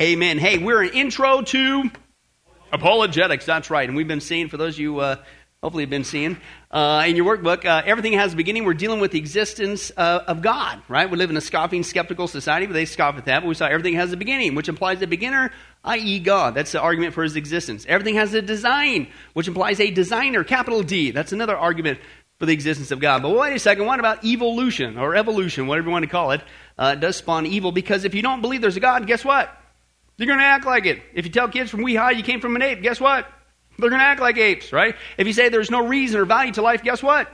Amen. Hey, we're an intro to apologetics. That's right. And we've been seeing, for those of you uh, hopefully have been seeing uh, in your workbook, uh, everything has a beginning. We're dealing with the existence uh, of God, right? We live in a scoffing, skeptical society, but they scoff at that. But we saw everything has a beginning, which implies a beginner, i.e., God. That's the argument for his existence. Everything has a design, which implies a designer, capital D. That's another argument for the existence of God. But wait a second, what about evolution or evolution, whatever you want to call it? Uh, it does spawn evil because if you don't believe there's a God, guess what? You're going to act like it. If you tell kids from wee high you came from an ape, guess what? They're going to act like apes, right? If you say there's no reason or value to life, guess what?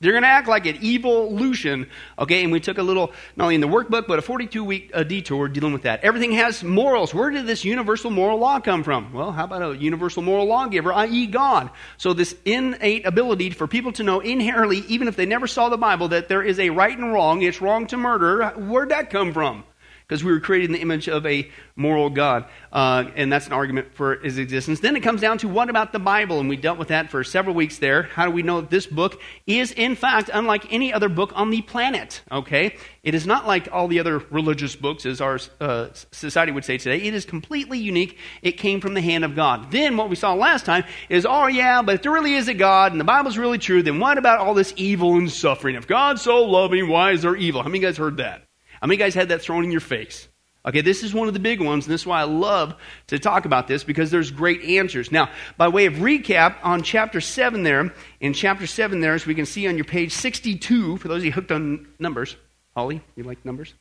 They're going to act like it. Evolution. Okay, and we took a little, not only in the workbook, but a 42 week uh, detour dealing with that. Everything has morals. Where did this universal moral law come from? Well, how about a universal moral lawgiver, i.e., God? So, this innate ability for people to know inherently, even if they never saw the Bible, that there is a right and wrong, it's wrong to murder, where'd that come from? Because we were created in the image of a moral God. Uh, and that's an argument for his existence. Then it comes down to what about the Bible? And we dealt with that for several weeks there. How do we know that this book is, in fact, unlike any other book on the planet? Okay? It is not like all the other religious books, as our uh, society would say today. It is completely unique. It came from the hand of God. Then what we saw last time is, oh, yeah, but if there really is a God and the Bible's really true, then what about all this evil and suffering? If God's so loving, why is there evil? How many of you guys heard that? How many guys had that thrown in your face? Okay, this is one of the big ones, and this is why I love to talk about this because there's great answers. Now, by way of recap, on chapter 7 there, in chapter 7 there, as we can see on your page 62, for those of you hooked on numbers, Holly, you like numbers?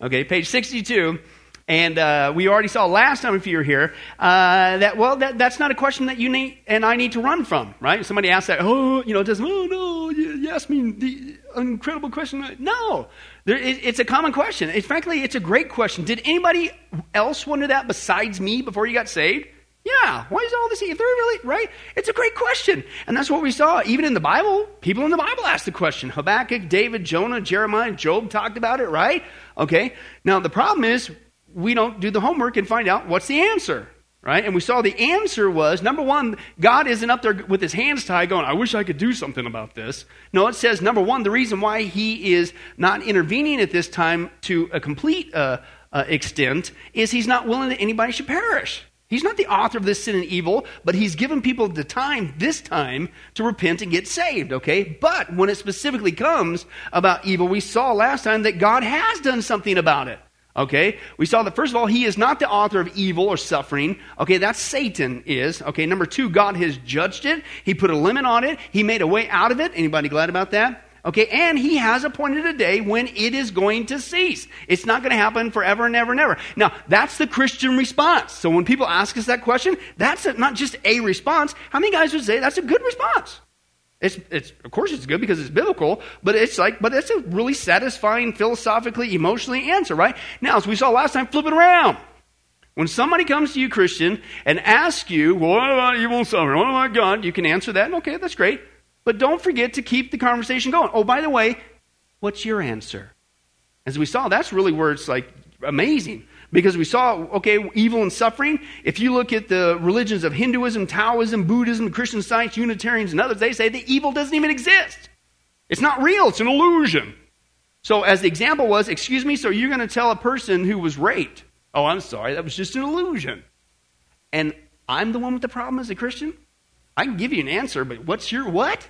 Okay, page 62. And uh, we already saw last time, if you were here, uh, that, well, that, that's not a question that you need, and I need to run from, right? Somebody asked that, oh, you know, it doesn't, oh, no, you, you asked me the incredible question. No, there, it, it's a common question. It, frankly, it's a great question. Did anybody else wonder that besides me before you got saved? Yeah, why is all this? If they're really right, it's a great question, and that's what we saw. Even in the Bible, people in the Bible asked the question. Habakkuk, David, Jonah, Jeremiah, Job talked about it, right? Okay. Now the problem is we don't do the homework and find out what's the answer, right? And we saw the answer was number one, God isn't up there with his hands tied going, I wish I could do something about this. No, it says, number one, the reason why he is not intervening at this time to a complete uh, uh, extent is he's not willing that anybody should perish. He's not the author of this sin and evil, but he's given people the time, this time, to repent and get saved, okay? But when it specifically comes about evil, we saw last time that God has done something about it. Okay? We saw that first of all, he is not the author of evil or suffering. Okay, that's Satan is. Okay, number two, God has judged it. He put a limit on it. He made a way out of it. Anybody glad about that? Okay, and he has appointed a day when it is going to cease. It's not going to happen forever and ever and ever. Now, that's the Christian response. So when people ask us that question, that's not just a response. How many guys would say that's a good response? It's, it's, of course, it's good because it's biblical, but it's like, but it's a really satisfying, philosophically, emotionally answer, right? Now, as we saw last time, flip it around. When somebody comes to you, Christian, and asks you, well, what about evil and suffering? What about God? You can answer that. Okay, that's great. But don't forget to keep the conversation going. Oh, by the way, what's your answer? As we saw, that's really where it's like amazing. Because we saw, okay, evil and suffering. If you look at the religions of Hinduism, Taoism, Buddhism, Christian science, Unitarians, and others, they say the evil doesn't even exist. It's not real, it's an illusion. So, as the example was, excuse me, so you're going to tell a person who was raped, oh, I'm sorry, that was just an illusion. And I'm the one with the problem as a Christian? I can give you an answer, but what's your what?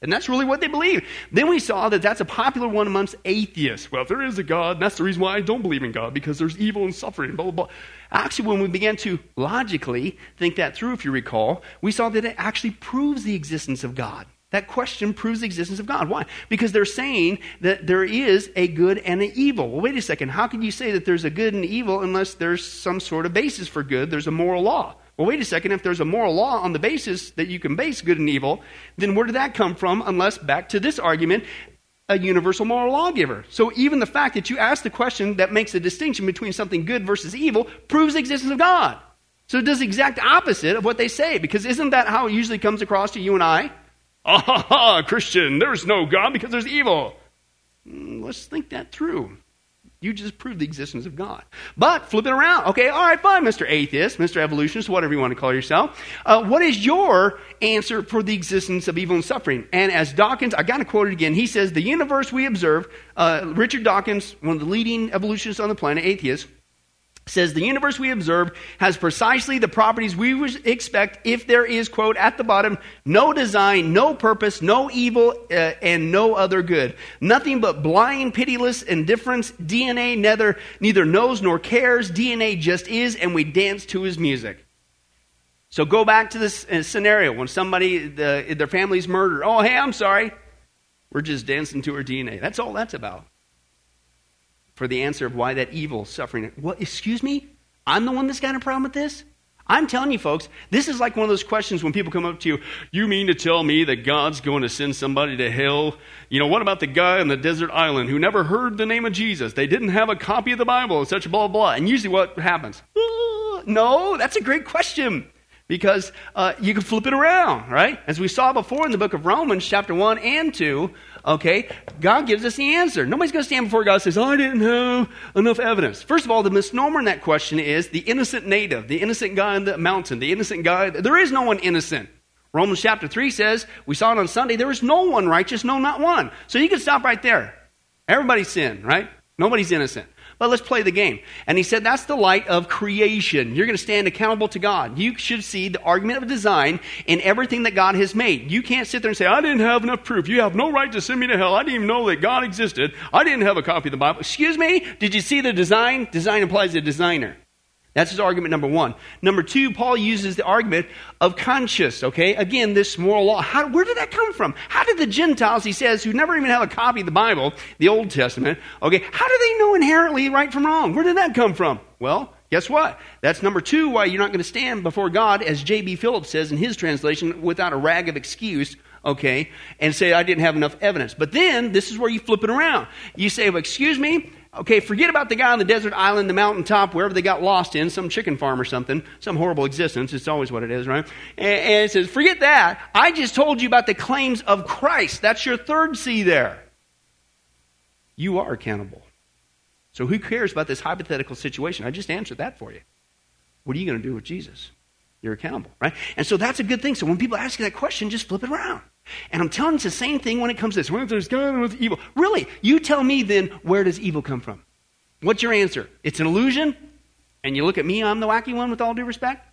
And that's really what they believe. Then we saw that that's a popular one amongst atheists. Well, if there is a God, that's the reason why I don't believe in God, because there's evil and suffering, blah, blah, blah. Actually, when we began to logically think that through, if you recall, we saw that it actually proves the existence of God. That question proves the existence of God. Why? Because they're saying that there is a good and an evil. Well, wait a second. How can you say that there's a good and evil unless there's some sort of basis for good? There's a moral law. Well, wait a second, if there's a moral law on the basis that you can base good and evil, then where did that come from unless, back to this argument, a universal moral lawgiver? So even the fact that you ask the question that makes a distinction between something good versus evil proves the existence of God. So it does the exact opposite of what they say, because isn't that how it usually comes across to you and I? Ah, ha, Christian, there's no God because there's evil. Hmm, let's think that through. You just proved the existence of God. But flip it around. Okay, all right, fine, Mr. Atheist, Mr. Evolutionist, whatever you want to call yourself. Uh, what is your answer for the existence of evil and suffering? And as Dawkins, I got to quote it again. He says, The universe we observe, uh, Richard Dawkins, one of the leading evolutionists on the planet, atheist, says the universe we observe has precisely the properties we would expect if there is, quote, at the bottom, no design, no purpose, no evil, uh, and no other good. Nothing but blind, pitiless indifference. DNA neither, neither knows nor cares. DNA just is, and we dance to his music. So go back to this uh, scenario when somebody, the, their family's murdered. Oh, hey, I'm sorry. We're just dancing to her DNA. That's all that's about for the answer of why that evil suffering. What, excuse me? I'm the one that's got a problem with this? I'm telling you, folks, this is like one of those questions when people come up to you, you mean to tell me that God's going to send somebody to hell? You know, what about the guy on the desert island who never heard the name of Jesus? They didn't have a copy of the Bible, such blah, blah. And usually what happens? No, that's a great question because uh, you can flip it around, right? As we saw before in the book of Romans, chapter 1 and 2, Okay? God gives us the answer. Nobody's going to stand before God and says, I didn't have enough evidence. First of all, the misnomer in that question is the innocent native, the innocent guy on the mountain, the innocent guy. There is no one innocent. Romans chapter 3 says, we saw it on Sunday, there is no one righteous, no, not one. So you can stop right there. Everybody's sin, right? Nobody's innocent. But let's play the game. And he said that's the light of creation. You're going to stand accountable to God. You should see the argument of design in everything that God has made. You can't sit there and say, I didn't have enough proof. You have no right to send me to hell. I didn't even know that God existed. I didn't have a copy of the Bible. Excuse me? Did you see the design? Design implies a designer. That's his argument number one. Number two, Paul uses the argument of conscience, okay? Again, this moral law. How, where did that come from? How did the Gentiles, he says, who never even have a copy of the Bible, the Old Testament, okay, how do they know inherently right from wrong? Where did that come from? Well, guess what? That's number two why you're not going to stand before God, as J.B. Phillips says in his translation, without a rag of excuse, okay, and say, I didn't have enough evidence. But then, this is where you flip it around. You say, well, excuse me, Okay, forget about the guy on the desert island, the mountaintop, wherever they got lost in, some chicken farm or something, some horrible existence. It's always what it is, right? And, and it says, forget that. I just told you about the claims of Christ. That's your third C there. You are accountable. So who cares about this hypothetical situation? I just answered that for you. What are you going to do with Jesus? You're accountable, right? And so that's a good thing. So when people ask you that question, just flip it around. And I'm telling you, the same thing when it comes to this. When there's God and with evil. Really, you tell me then, where does evil come from? What's your answer? It's an illusion? And you look at me, I'm the wacky one with all due respect?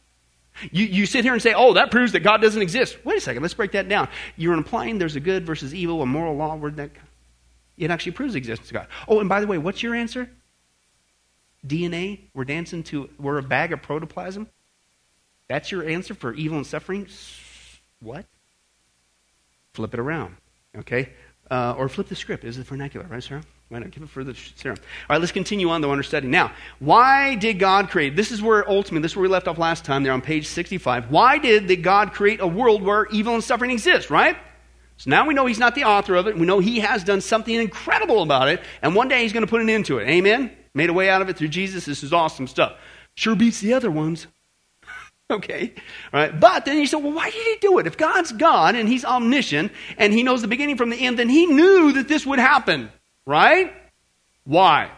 You, you sit here and say, oh, that proves that God doesn't exist. Wait a second, let's break that down. You're implying there's a good versus evil, a moral law, where that it actually proves the existence of God. Oh, and by the way, what's your answer? DNA? We're dancing to, we're a bag of protoplasm? That's your answer for evil and suffering? What? Flip it around. Okay? Uh, or flip the script. Is it vernacular, right, Sarah? Why not give it further, Sarah? All right, let's continue on, though, on our study. Now, why did God create? This is where ultimately, this is where we left off last time, there on page 65. Why did the God create a world where evil and suffering exist, right? So now we know he's not the author of it. We know he has done something incredible about it, and one day he's going to put an end to it. Amen? Made a way out of it through Jesus. This is awesome stuff. Sure beats the other ones. Okay? Right? But then you say, well, why did he do it? If God's God and he's omniscient and he knows the beginning from the end, then he knew that this would happen. Right? Why?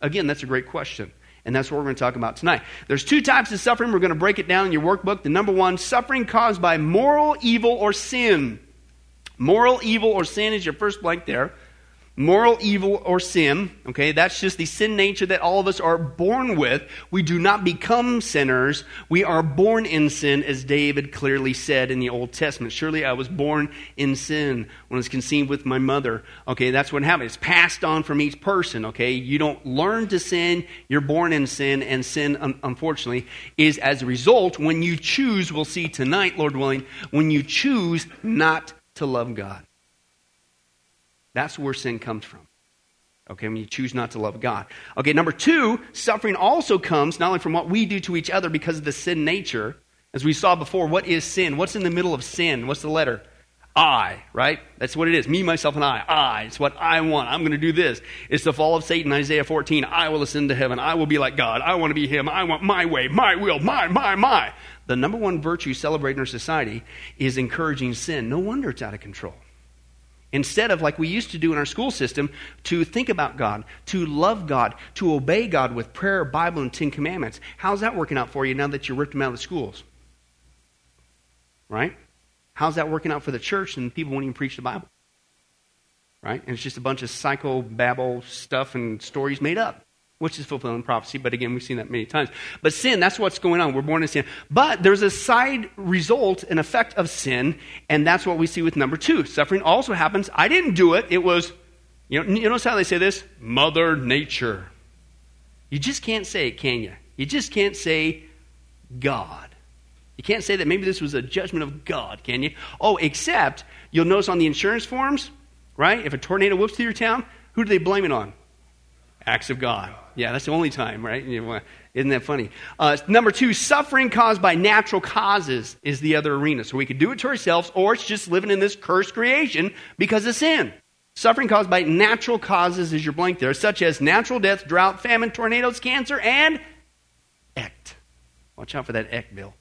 Again, that's a great question. And that's what we're going to talk about tonight. There's two types of suffering. We're going to break it down in your workbook. The number one, suffering caused by moral evil or sin. Moral evil or sin is your first blank there moral evil or sin okay that's just the sin nature that all of us are born with. We do not become sinners. We are born in sin as david clearly said in the old testament. Surely i was born in sin when i was conceived with my mother. Okay that's what happened. It's passed on from each person okay? You don't learn to sin. You're born in sin and sin unfortunately is as a result when you choose we'll see tonight lord willing when you choose not to love god that's where sin comes from. Okay, when you choose not to love God. Okay, number two, suffering also comes not only from what we do to each other because of the sin nature. As we saw before, what is sin? What's in the middle of sin? What's the letter? I, right? That's what it is. Me, myself, and I. I. It's what I want. I'm going to do this. It's the fall of Satan, Isaiah 14. I will ascend to heaven. I will be like God. I want to be Him. I want my way, my will, my, my, my. The number one virtue celebrated in our society is encouraging sin. No wonder it's out of control. Instead of, like we used to do in our school system, to think about God, to love God, to obey God with prayer, Bible, and Ten Commandments. How's that working out for you now that you ripped them out of the schools? Right? How's that working out for the church and people won't even preach the Bible? Right? And it's just a bunch of psycho babble stuff and stories made up. Which is fulfilling prophecy. But again, we've seen that many times. But sin, that's what's going on. We're born in sin. But there's a side result, an effect of sin, and that's what we see with number two. Suffering also happens. I didn't do it. It was, you know, you notice how they say this? Mother Nature. You just can't say it, can you? You just can't say God. You can't say that maybe this was a judgment of God, can you? Oh, except you'll notice on the insurance forms, right? If a tornado whoops through your town, who do they blame it on? Acts of God. Yeah, that's the only time, right? Isn't that funny? Uh, number two, suffering caused by natural causes is the other arena. So we could do it to ourselves, or it's just living in this cursed creation because of sin. Suffering caused by natural causes is your blank there, such as natural death, drought, famine, tornadoes, cancer, and ect. Watch out for that ect, Bill.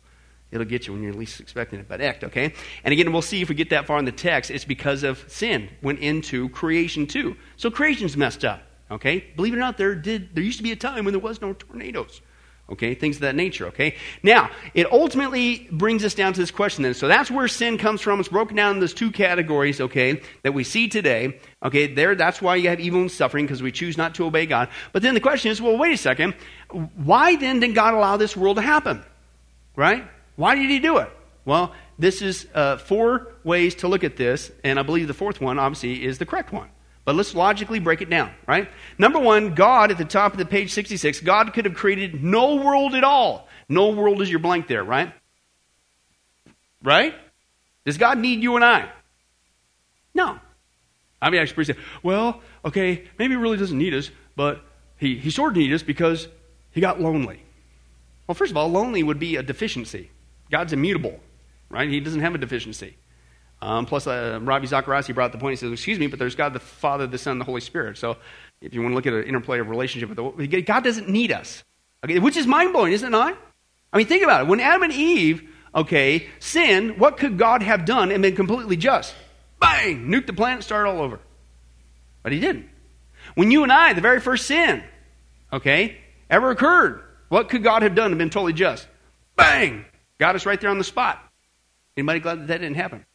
It'll get you when you're least expecting it, but ect, okay? And again, we'll see if we get that far in the text, it's because of sin went into creation too. So creation's messed up, okay? Believe it or not, there did there used to be a time when there was no tornadoes. Okay, things of that nature, okay? Now, it ultimately brings us down to this question then. So that's where sin comes from. It's broken down in those two categories, okay, that we see today. Okay, there, that's why you have evil and suffering, because we choose not to obey God. But then the question is, well, wait a second. Why then did God allow this world to happen? Right? Why did he do it? Well, this is uh, four ways to look at this, and I believe the fourth one, obviously, is the correct one. But let's logically break it down, right? Number one, God, at the top of the page 66, God could have created no world at all. No world is your blank there, right? Right? Does God need you and I? No. I mean, actually, say, well, okay, maybe he really doesn't need us, but he, he sort of needs us because he got lonely. Well, first of all, lonely would be a deficiency. God's immutable, right? He doesn't have a deficiency. Um, plus, uh, Ravi he brought the point. He says, "Excuse me, but there's God the Father, the Son, the Holy Spirit." So, if you want to look at an interplay of relationship with the God doesn't need us, okay? Which is mind blowing, isn't it not? I mean, think about it. When Adam and Eve, okay, sin, what could God have done and been completely just? Bang! Nuke the planet, start all over. But He didn't. When you and I, the very first sin, okay, ever occurred, what could God have done and been totally just? Bang! Got us right there on the spot. Anybody glad that that didn't happen?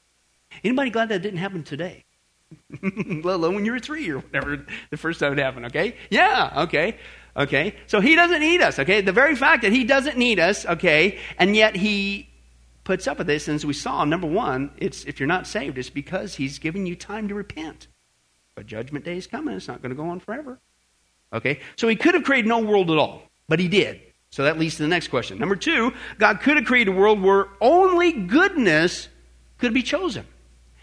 Anybody glad that didn't happen today? Let alone when you were three or whatever the first time it happened, okay? Yeah, okay. Okay. So he doesn't need us, okay? The very fact that he doesn't need us, okay, and yet he puts up with this, and as we saw, number one, it's if you're not saved, it's because he's giving you time to repent. But judgment day is coming, it's not going to go on forever. Okay? So he could have created no world at all, but he did. So that leads to the next question. Number two, God could have created a world where only goodness could be chosen.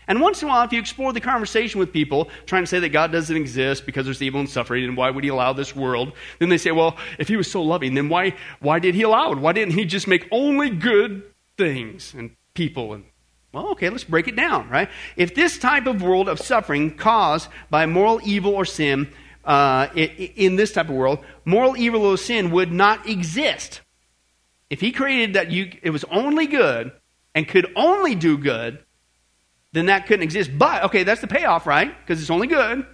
And once in a while, if you explore the conversation with people trying to say that God doesn't exist because there's evil and suffering, and why would He allow this world? Then they say, well, if He was so loving, then why, why did He allow it? Why didn't He just make only good things and people? And well, okay, let's break it down, right? If this type of world of suffering caused by moral evil or sin, uh, in this type of world, moral evil or sin would not exist. If He created that you, it was only good and could only do good, then that couldn't exist. But, okay, that's the payoff, right? Because it's only good.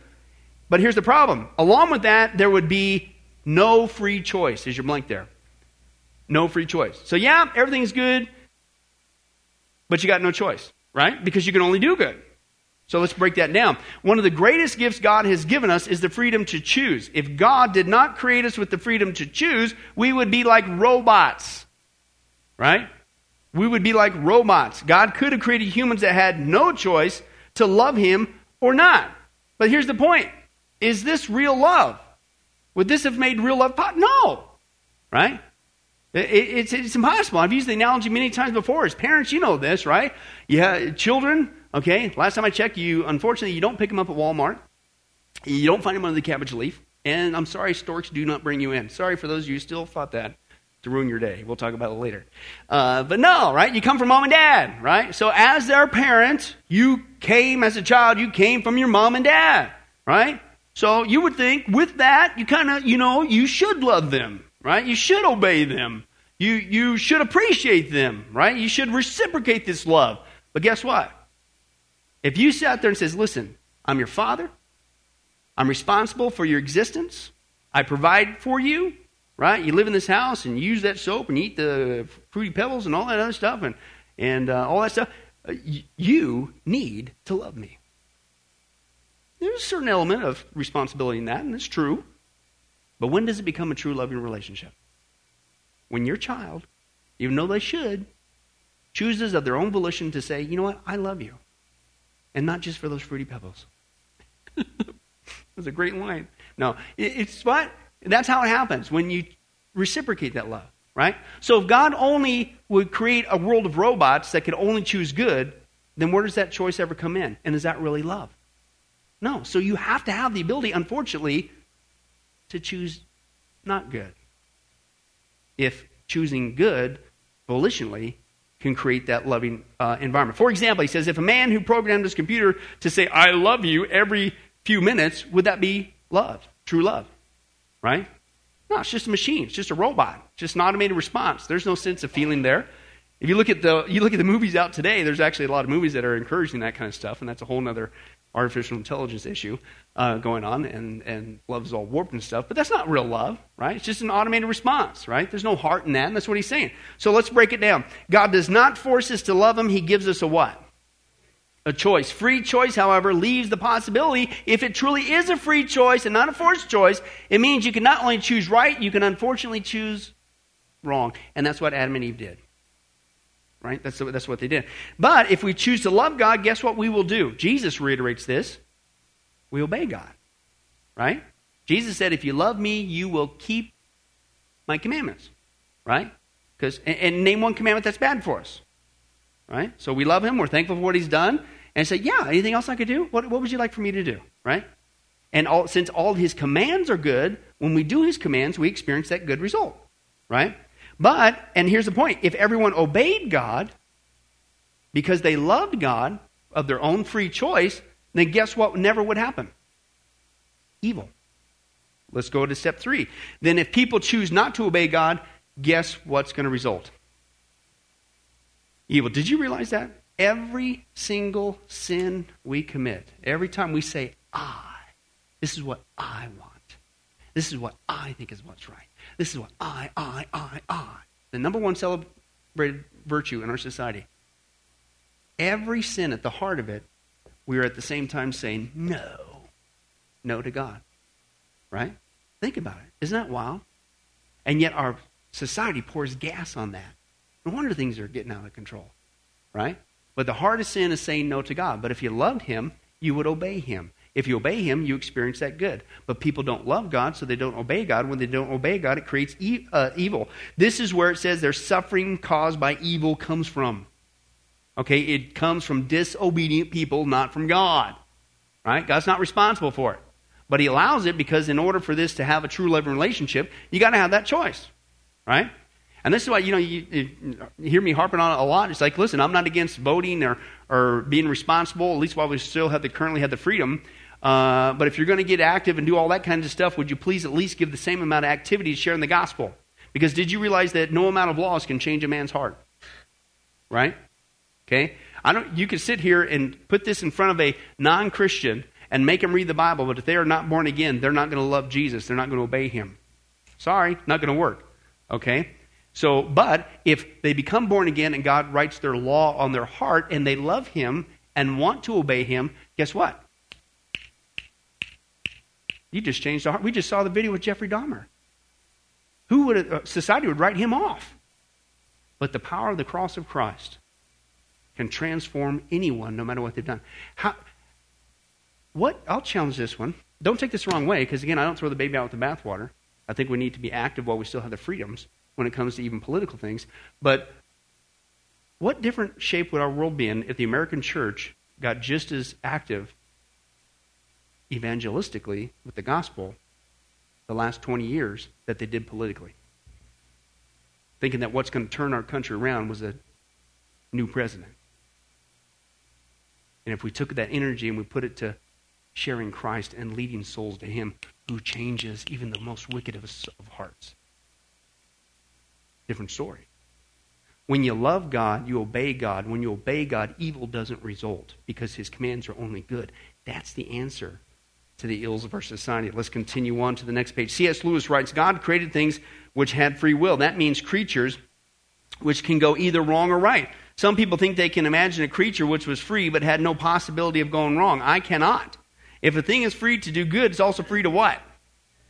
But here's the problem. Along with that, there would be no free choice. Is your blank there? No free choice. So, yeah, everything's good, but you got no choice, right? Because you can only do good. So let's break that down. One of the greatest gifts God has given us is the freedom to choose. If God did not create us with the freedom to choose, we would be like robots, right? We would be like robots. God could have created humans that had no choice to love Him or not. But here's the point Is this real love? Would this have made real love possible? No. Right? It, it's, it's impossible. I've used the analogy many times before. As parents, you know this, right? Yeah, children, okay, last time I checked, you unfortunately you don't pick them up at Walmart. You don't find them under the cabbage leaf. And I'm sorry, storks do not bring you in. Sorry for those of you who still thought that to ruin your day. We'll talk about it later. Uh, but no, right? You come from mom and dad, right? So as their parent, you came as a child, you came from your mom and dad, right? So you would think with that, you kind of, you know, you should love them, right? You should obey them. You, you should appreciate them, right? You should reciprocate this love. But guess what? If you sat there and says, listen, I'm your father. I'm responsible for your existence. I provide for you right? You live in this house and you use that soap and eat the fruity pebbles and all that other stuff and, and uh, all that stuff. Uh, you need to love me. There's a certain element of responsibility in that, and it's true. But when does it become a true loving relationship? When your child, even though they should, chooses of their own volition to say, you know what, I love you. And not just for those fruity pebbles. That's a great line. No, it's what? That's how it happens when you reciprocate that love, right? So if God only would create a world of robots that could only choose good, then where does that choice ever come in? And is that really love? No. So you have to have the ability, unfortunately, to choose not good. If choosing good volitionally can create that loving uh, environment. For example, he says if a man who programmed his computer to say, I love you every few minutes, would that be love? True love? Right? No, it's just a machine. It's just a robot. It's just an automated response. There's no sense of feeling there. If you look at the you look at the movies out today, there's actually a lot of movies that are encouraging that kind of stuff, and that's a whole other artificial intelligence issue uh, going on, and, and love's all warped and stuff. But that's not real love, right? It's just an automated response, right? There's no heart in that, and that's what he's saying. So let's break it down. God does not force us to love him, he gives us a what? A choice. Free choice, however, leaves the possibility, if it truly is a free choice and not a forced choice, it means you can not only choose right, you can unfortunately choose wrong. And that's what Adam and Eve did right? That's, that's what they did. But if we choose to love God, guess what we will do? Jesus reiterates this. We obey God, right? Jesus said, if you love me, you will keep my commandments, right? Because and, and, name one commandment that's bad for us, right? So we love him. We're thankful for what he's done, and say, yeah, anything else I could do? What, what would you like for me to do, right? And all, since all his commands are good, when we do his commands, we experience that good result, right? But, and here's the point if everyone obeyed God because they loved God of their own free choice, then guess what never would happen? Evil. Let's go to step three. Then, if people choose not to obey God, guess what's going to result? Evil. Did you realize that? Every single sin we commit, every time we say, I, this is what I want, this is what I think is what's right, this is what I, I, I, I. The number one celebrated virtue in our society. Every sin at the heart of it, we are at the same time saying no. No to God. Right? Think about it. Isn't that wild? And yet our society pours gas on that. No wonder things are getting out of control. Right? But the hardest sin is saying no to God. But if you loved Him, you would obey Him. If you obey him, you experience that good. But people don't love God, so they don't obey God. When they don't obey God, it creates e- uh, evil. This is where it says their suffering caused by evil comes from. Okay, it comes from disobedient people, not from God. Right? God's not responsible for it. But he allows it because in order for this to have a true loving relationship, you got to have that choice. Right? And this is why, you know, you, you, hear me harping on it a lot. It's like, listen, I'm not against voting or, or being responsible, at least while we still have the, currently have the freedom. Uh, but if you're going to get active and do all that kind of stuff, would you please at least give the same amount of activity to sharing the gospel? Because did you realize that no amount of laws can change a man's heart? Right? Okay? I don't, you can sit here and put this in front of a non Christian and make them read the Bible, but if they are not born again, they're not going to love Jesus. They're not going to obey him. Sorry, not going to work. Okay? So, but if they become born again and God writes their law on their heart and they love him and want to obey him, guess what? You just changed the heart. We just saw the video with Jeffrey Dahmer. Who would uh, society would write him off? But the power of the cross of Christ can transform anyone, no matter what they've done. How, what? I'll challenge this one. Don't take this the wrong way, because again, I don't throw the baby out with the bathwater. I think we need to be active while we still have the freedoms when it comes to even political things. But what different shape would our world be in if the American church got just as active evangelistically with the gospel the last 20 years that they did politically. Thinking that what's going to turn our country around was a new president. And if we took that energy and we put it to sharing Christ and leading souls to Him who changes even the most wicked of hearts. Different story. When you love God, you obey God. When you obey God, evil doesn't result because His commands are only good. That's the answer to the ills of our society. Let's continue on to the next page. C.S. Lewis writes God created things which had free will. That means creatures which can go either wrong or right. Some people think they can imagine a creature which was free but had no possibility of going wrong. I cannot. If a thing is free to do good, it's also free to what?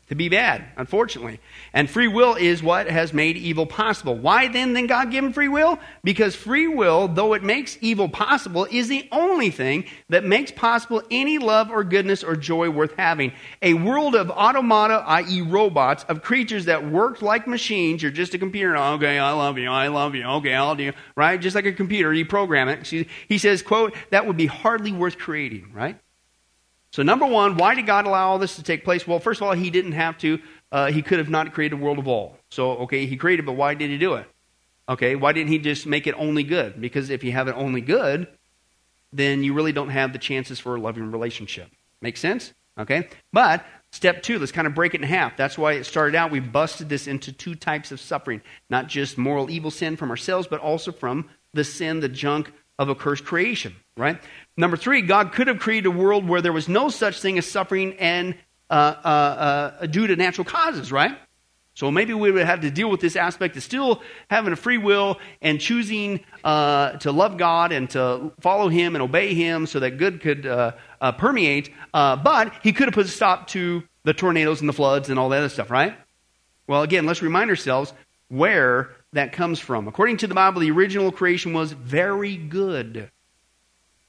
To be bad, unfortunately. And free will is what has made evil possible. Why then then God give him free will? Because free will, though it makes evil possible, is the only thing that makes possible any love or goodness or joy worth having. A world of automata, i.e. robots, of creatures that work like machines. You're just a computer. Okay, I love you. I love you. Okay, I'll do. You right? Just like a computer. You program it. He says, quote, that would be hardly worth creating. Right? So, number one, why did God allow all this to take place? Well, first of all, He didn't have to. Uh, he could have not created a world of all. So, okay, He created, but why did He do it? Okay, why didn't He just make it only good? Because if you have it only good, then you really don't have the chances for a loving relationship. Make sense? Okay? But step two, let's kind of break it in half. That's why it started out. We busted this into two types of suffering not just moral evil sin from ourselves, but also from the sin, the junk of a cursed creation, right? Number three, God could have created a world where there was no such thing as suffering and uh, uh, uh, due to natural causes, right? So maybe we would have to deal with this aspect of still having a free will and choosing uh, to love God and to follow Him and obey Him so that good could uh, uh, permeate. but He could have put a stop to the tornadoes and the floods and all that other stuff, right? Well, again, let's remind ourselves where that comes from. According to the Bible, the original creation was very good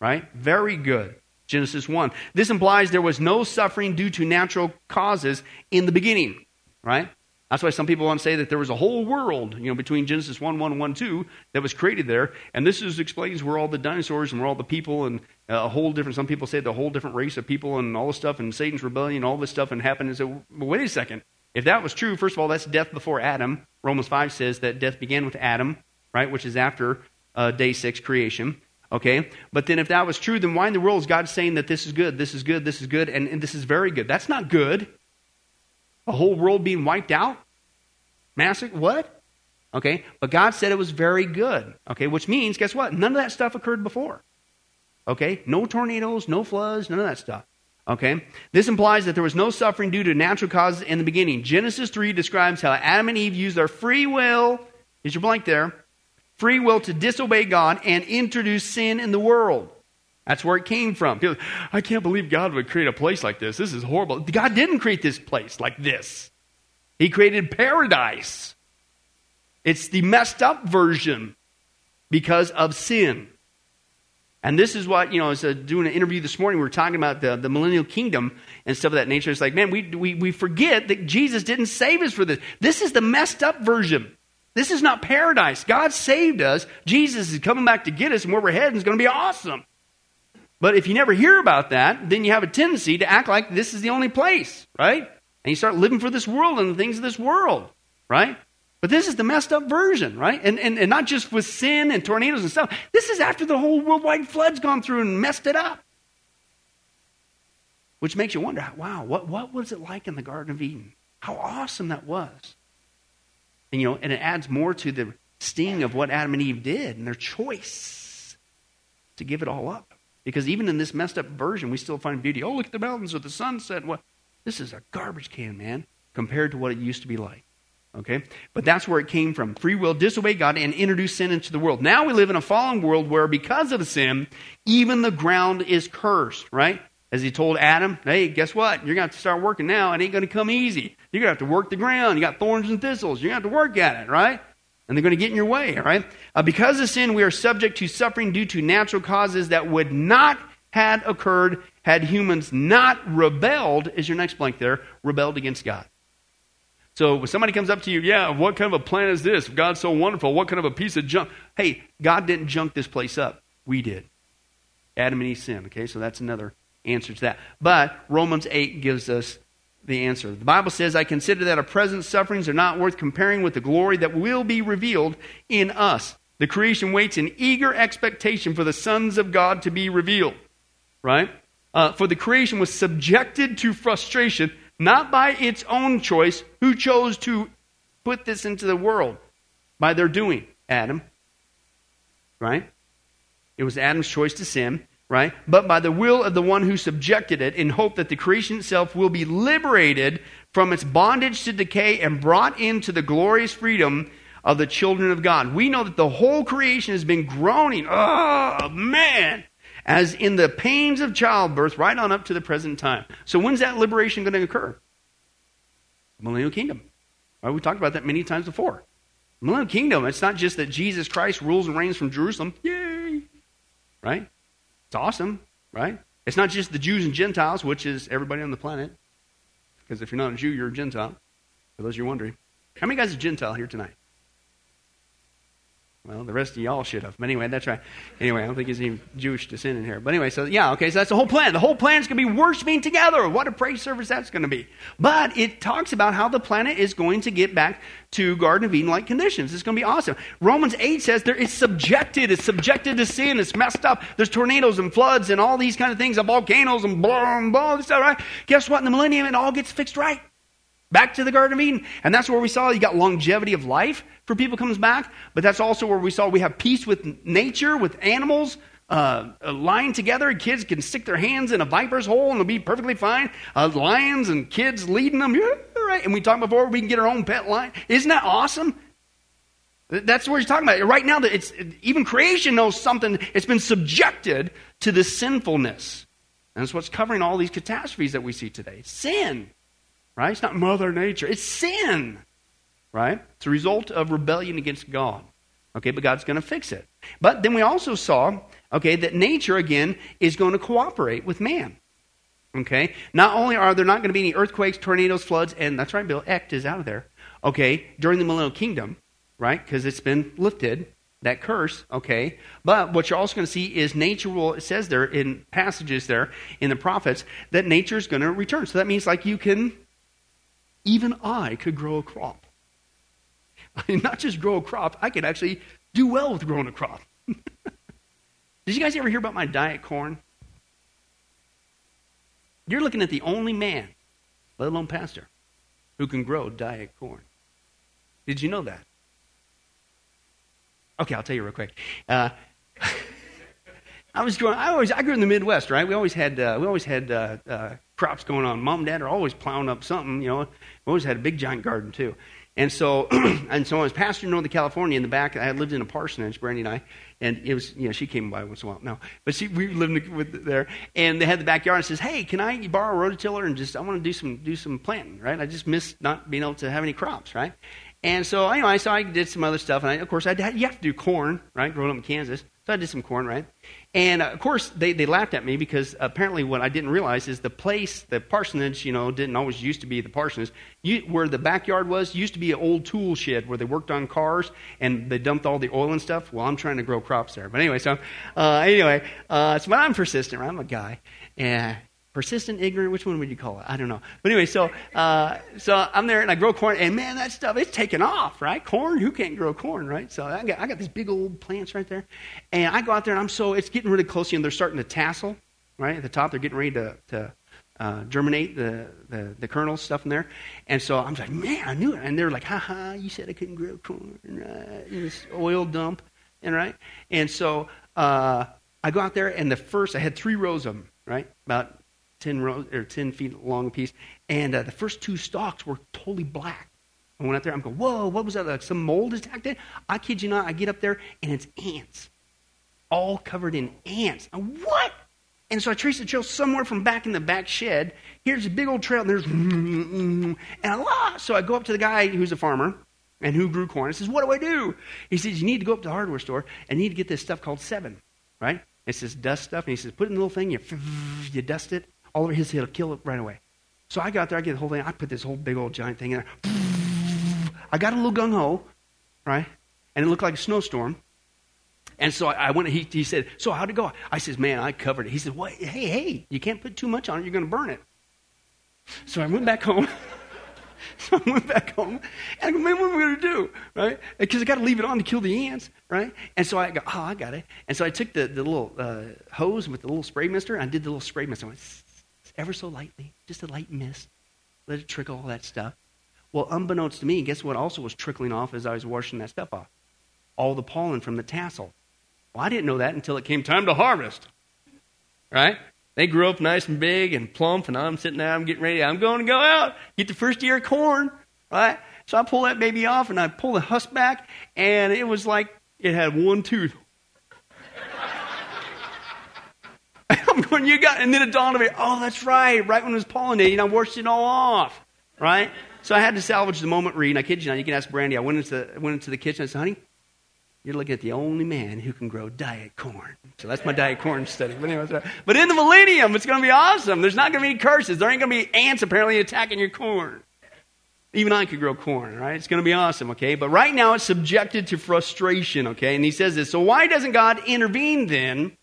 right? Very good. Genesis 1. This implies there was no suffering due to natural causes in the beginning, right? That's why some people want to say that there was a whole world, you know, between Genesis 1 1 1 2 that was created there. And this is, explains where all the dinosaurs and where all the people and a whole different, some people say the whole different race of people and all this stuff and Satan's rebellion and all this stuff and happened. And well, wait a second. If that was true, first of all, that's death before Adam. Romans 5 says that death began with Adam, right, which is after uh, day six creation. Okay? But then if that was true, then why in the world is God saying that this is good, this is good, this is good, and, and this is very good? That's not good. A whole world being wiped out? Massive? What? Okay? But God said it was very good. Okay? Which means, guess what? None of that stuff occurred before. Okay? No tornadoes, no floods, none of that stuff. Okay? This implies that there was no suffering due to natural causes in the beginning. Genesis 3 describes how Adam and Eve used their free will. Is your blank there? free will to disobey God and introduce sin in the world. That's where it came from. People, I can't believe God would create a place like this. This is horrible. God didn't create this place like this. He created paradise. It's the messed up version because of sin. And this is what, you know, I was uh, doing an interview this morning. We were talking about the, the millennial kingdom and stuff of that nature. It's like, man, we, we, we forget that Jesus didn't save us for this. This is the messed up version. This is not paradise. God saved us. Jesus is coming back to get us, and where we're heading is going to be awesome. But if you never hear about that, then you have a tendency to act like this is the only place, right? And you start living for this world and the things of this world, right? But this is the messed up version, right? And, and, and not just with sin and tornadoes and stuff. This is after the whole worldwide flood's gone through and messed it up. Which makes you wonder, wow, what, what was it like in the Garden of Eden? How awesome that was. And, you know, and it adds more to the sting of what Adam and Eve did and their choice to give it all up. Because even in this messed up version, we still find beauty. Oh, look at the mountains with the sunset. What? This is a garbage can, man, compared to what it used to be like. Okay? But that's where it came from. Free will, disobey God, and introduce sin into the world. Now we live in a fallen world where, because of sin, even the ground is cursed, right? As he told Adam, hey, guess what? You're going to have to start working now. It ain't going to come easy. You're going to have to work the ground. You got thorns and thistles. You're going to have to work at it, right? And they're going to get in your way, right? Uh, because of sin, we are subject to suffering due to natural causes that would not have occurred had humans not rebelled, is your next blank there, rebelled against God. So when somebody comes up to you, yeah, what kind of a plan is this? God's so wonderful. What kind of a piece of junk? Hey, God didn't junk this place up. We did. Adam and Eve sinned. Okay, so that's another answer to that. But Romans 8 gives us the answer. The Bible says, I consider that our present sufferings are not worth comparing with the glory that will be revealed in us. The creation waits in eager expectation for the sons of God to be revealed. Right? Uh, for the creation was subjected to frustration, not by its own choice. Who chose to put this into the world? By their doing. Adam. Right? It was Adam's choice to sin right? But by the will of the one who subjected it, in hope that the creation itself will be liberated from its bondage to decay and brought into the glorious freedom of the children of God. We know that the whole creation has been groaning, oh man, as in the pains of childbirth right on up to the present time. So when's that liberation going to occur? Millennial kingdom. Right? We talked about that many times before. Millennial kingdom, it's not just that Jesus Christ rules and reigns from Jerusalem. Yay! Right? It's awesome, right? It's not just the Jews and Gentiles, which is everybody on the planet. Because if you're not a Jew, you're a Gentile. For those of you're wondering. How many guys are Gentile here tonight? Well, the rest of y'all should have. But anyway, that's right. Anyway, I don't think there's any Jewish descent in here. But anyway, so yeah, okay, so that's the whole plan. The whole plan is going to be worshiping together. What a praise service that's going to be. But it talks about how the planet is going to get back to Garden of Eden like conditions. It's going to be awesome. Romans 8 says there it's subjected. It's subjected to sin. It's messed up. There's tornadoes and floods and all these kind of things, and volcanoes and blah, and blah, and stuff, right? Guess what? In the millennium, it all gets fixed right. Back to the Garden of Eden. And that's where we saw you got longevity of life for people comes back, but that's also where we saw we have peace with nature, with animals, uh, uh, lying together. Kids can stick their hands in a viper's hole and they'll be perfectly fine. Uh, lions and kids leading them. Yeah, right. And we talked before we can get our own pet lion. Isn't that awesome? That's what he's talking about. Right now, it's, even creation knows something. It's been subjected to the sinfulness. And that's what's covering all these catastrophes that we see today. Sin. Right? It's not Mother Nature. It's sin. Right? It's a result of rebellion against God. Okay, but God's going to fix it. But then we also saw, okay, that nature, again, is going to cooperate with man. Okay? Not only are there not going to be any earthquakes, tornadoes, floods, and that's right, Bill, ect is out of there. Okay, during the millennial kingdom, right? Because it's been lifted, that curse, okay? But what you're also going to see is nature will, it says there in passages there in the prophets, that nature is going to return. So that means like you can even I could grow a crop. I mean, not just grow a crop, I could actually do well with growing a crop. Did you guys ever hear about my diet corn? You're looking at the only man, let alone pastor, who can grow diet corn. Did you know that? Okay, I'll tell you real quick. Uh, I was growing. I always. I grew in the Midwest, right? We always had. Uh, we always had uh, uh crops going on. Mom and dad are always plowing up something. You know, we always had a big giant garden too. And so, and so I was pastor in Northern California in the back. I lived in a parsonage, Brandy and I, and it was, you know, she came by once in a while. No, but she, we lived with there, and they had the backyard. And says, "Hey, can I borrow a rototiller and just I want to do some do some planting, right? I just miss not being able to have any crops, right?" And so anyway, so I did some other stuff, and I, of course, I you have to do corn, right? Growing up in Kansas, so I did some corn, right? And uh, of course, they, they laughed at me because apparently what I didn't realize is the place, the parsonage, you know, didn't always used to be the parsonage. You, where the backyard was, used to be an old tool shed where they worked on cars and they dumped all the oil and stuff. Well, I'm trying to grow crops there. But anyway, so uh, anyway, uh, so I'm persistent. Right? I'm a guy. And persistent, ignorant, which one would you call it? I don't know. But anyway, so uh, so I'm there and I grow corn, and man, that stuff it's taking off, right? Corn, who can't grow corn, right? So I got I got these big old plants right there, and I go out there and I'm so it's getting really close, and they're starting to tassel, right? At the top, they're getting ready to to uh, germinate the, the the kernels stuff in there, and so I'm like, man, I knew it, and they're like, ha ha, you said I couldn't grow corn, right? In this oil dump, and right, and so. Uh, I go out there, and the first, I had three rows of them, right? About 10, rows, or 10 feet long piece. And uh, the first two stalks were totally black. I went out there, I'm going, whoa, what was that? Like some mold attacked it? I kid you not, I get up there and it's ants. All covered in ants. what? And so I trace the trail somewhere from back in the back shed. Here's a big old trail, and there's and a lot. So I go up to the guy who's a farmer and who grew corn. I says, What do I do? He says, You need to go up to the hardware store and you need to get this stuff called Sevin, right? It's this dust stuff. And he says, Put it in the little thing, you, you dust it, all over his head, will kill it right away. So I got there, I get the whole thing, I put this whole big old giant thing in there. I got a little gung ho, right? And it looked like a snowstorm. And so I, went, he, he said, So how'd it go? I says, Man, I covered it. He said, What? Hey, hey, you can't put too much on it, you're going to burn it. So I went back home. so I went back home. And I go, Man, what am I going to do? Right? Because I got to leave it on to kill the ants, right? And so I go, Oh, I got it. And so I took the, the little uh, hose with the little spray mister, and I did the little spray mister. I went, ever so lightly, just a light mist. Let it trickle all that stuff. Well, unbeknownst to me, guess what also was trickling off as I was washing that stuff off? All the pollen from the tassel. Well, I didn't know that until it came time to harvest. Right? They grew up nice and big and plump, and I'm sitting there, I'm getting ready. I'm going to go out, get the first year of corn. Right? So I pull that baby off, and I pull the husk back, and it was like it had one tooth. I'm going, you got, and then it dawned on me, oh, that's right. Right when it was pollinating, I washed it all off. Right? so I had to salvage the moment read. And I kid you not, you can ask Brandy. I went into, went into the kitchen. I said, honey, you're looking at the only man who can grow diet corn. So that's my diet corn study. But, anyway, but in the millennium, it's going to be awesome. There's not going to be any curses. There ain't going to be ants apparently attacking your corn. Even I could grow corn, right? It's going to be awesome, okay? But right now it's subjected to frustration, okay? And he says this. So why doesn't God intervene then,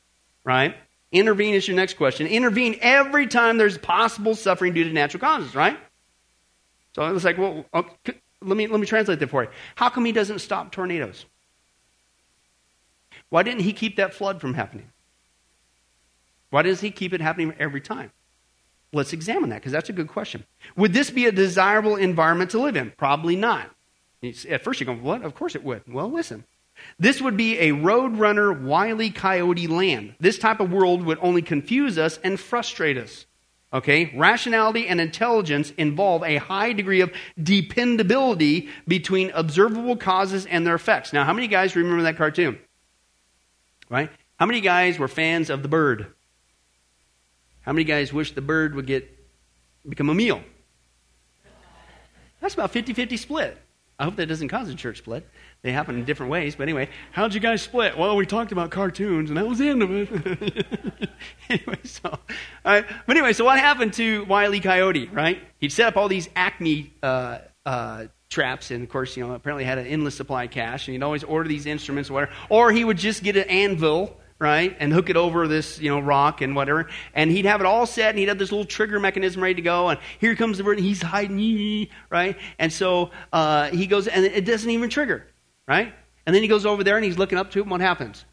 right? Intervene is your next question. Intervene every time there's possible suffering due to natural causes, right? So it's like, well, oh, okay, let me let me translate that for you. How come he doesn't stop tornadoes? Why didn't he keep that flood from happening? Why does he keep it happening every time? Let's examine that because that's a good question. Would this be a desirable environment to live in? Probably not. At first, you're going, What? Of course it would. Well, listen. This would be a roadrunner, wily coyote land. This type of world would only confuse us and frustrate us. Okay? Rationality and intelligence involve a high degree of dependability between observable causes and their effects. Now, how many guys remember that cartoon? Right? How many guys were fans of the bird? How many guys wish the bird would get become a meal? That's about 50 50 split. I hope that doesn't cause a church split. They happen in different ways. But anyway, how'd you guys split? Well, we talked about cartoons, and that was the end of it. anyway, so, all right. But anyway, so what happened to Wiley Coyote, right? He'd set up all these Acme uh, uh, traps, and of course, you know, apparently had an endless supply of cash, and he'd always order these instruments or whatever. Or he would just get an anvil right? And hook it over this, you know, rock and whatever. And he'd have it all set and he'd have this little trigger mechanism ready to go. And here comes the bird and he's hiding, right? And so uh, he goes, and it doesn't even trigger, right? And then he goes over there and he's looking up to him. what happens?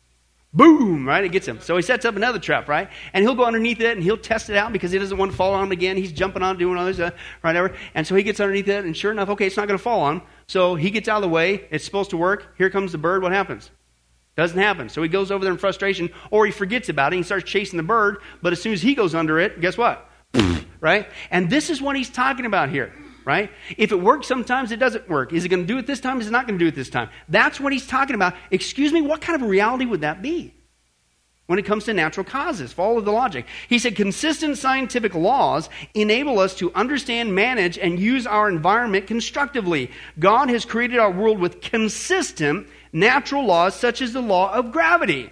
Boom, right? It gets him. So he sets up another trap, right? And he'll go underneath it and he'll test it out because he doesn't want to fall on him again. He's jumping on, doing all this, uh. And so he gets underneath it, and sure enough, okay, it's not going to fall on him. So he gets out of the way. It's supposed to work. Here comes the bird. What happens? Doesn't happen. So he goes over there in frustration, or he forgets about it. He starts chasing the bird. But as soon as he goes under it, guess what? right? And this is what he's talking about here. Right? If it works sometimes, it doesn't work. Is it going to do it this time? Is it not going to do it this time? That's what he's talking about. Excuse me, what kind of reality would that be? when it comes to natural causes. Follow the logic. He said consistent scientific laws enable us to understand, manage, and use our environment constructively. God has created our world with consistent natural laws, such as the law of gravity.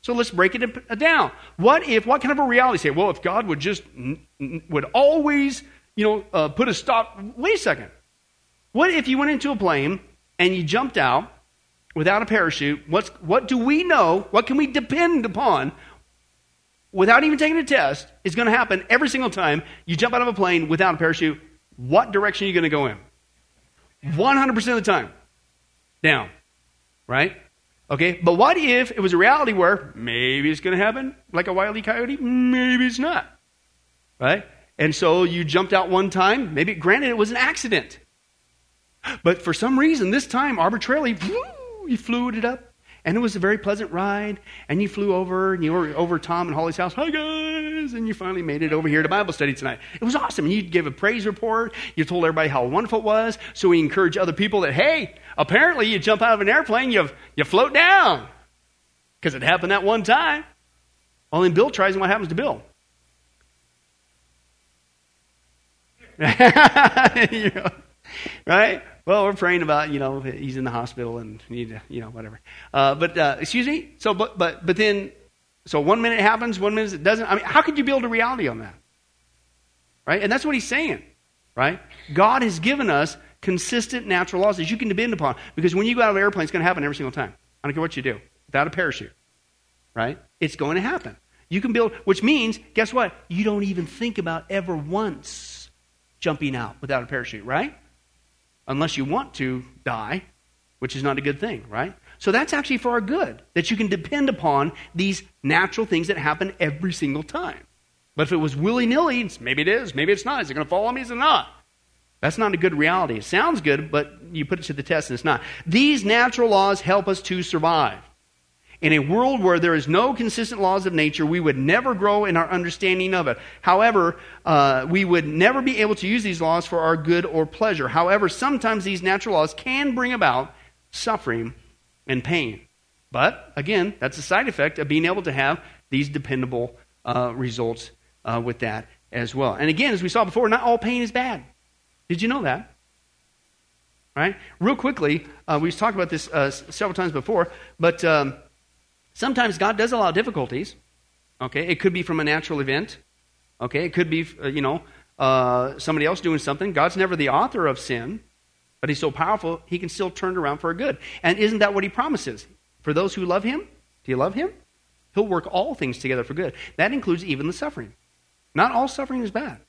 So let's break it uh, down. What if, what kind of a reality say? Well, if God would just, would always, you know, uh, put a stop. Wait a second. What if you went into a plane and you jumped out without a parachute? What's, what do we know? What can we depend upon without even taking a test is going to happen every single time you jump out of a plane without a parachute? What direction are you going to go in? 100% of the time. Down right? Okay, but what if it was a reality where maybe it's going to happen like a wily coyote, maybe it's not, right? And so you jumped out one time, maybe, granted, it was an accident. But for some reason, this time, arbitrarily, you flew it up and it was a very pleasant ride. And you flew over, and you were over Tom and Holly's house. Hi, guys. And you finally made it over here to Bible study tonight. It was awesome. And you gave a praise report. You told everybody how wonderful it was. So we encourage other people that, hey, apparently you jump out of an airplane, you, you float down. Because it happened that one time. Only Bill tries, and what happens to Bill? right? Well, we're praying about, you know, he's in the hospital and need, to, you know, whatever. Uh, but uh, excuse me. So, but but but then, so one minute it happens, one minute it doesn't. I mean, how could you build a reality on that? Right, and that's what he's saying. Right, God has given us consistent natural laws that you can depend upon because when you go out of an airplane, it's going to happen every single time. I don't care what you do without a parachute. Right, it's going to happen. You can build, which means, guess what? You don't even think about ever once jumping out without a parachute. Right unless you want to die, which is not a good thing, right? So that's actually for our good, that you can depend upon these natural things that happen every single time. But if it was willy nilly, maybe it is, maybe it's not. Is it going to fall on me? Is it not? That's not a good reality. It sounds good, but you put it to the test and it's not. These natural laws help us to survive. In a world where there is no consistent laws of nature, we would never grow in our understanding of it. However, uh, we would never be able to use these laws for our good or pleasure. However, sometimes these natural laws can bring about suffering and pain. But again, that's a side effect of being able to have these dependable uh, results uh, with that as well. And again, as we saw before, not all pain is bad. Did you know that? Right? Real quickly, uh, we've talked about this uh, several times before, but um, sometimes God does allow difficulties. Okay, it could be from a natural event. Okay, it could be, uh, you know, uh, somebody else doing something. God's never the author of sin, but He's so powerful, He can still turn it around for good. And isn't that what He promises? For those who love Him, do you love Him? He'll work all things together for good. That includes even the suffering. Not all suffering is bad.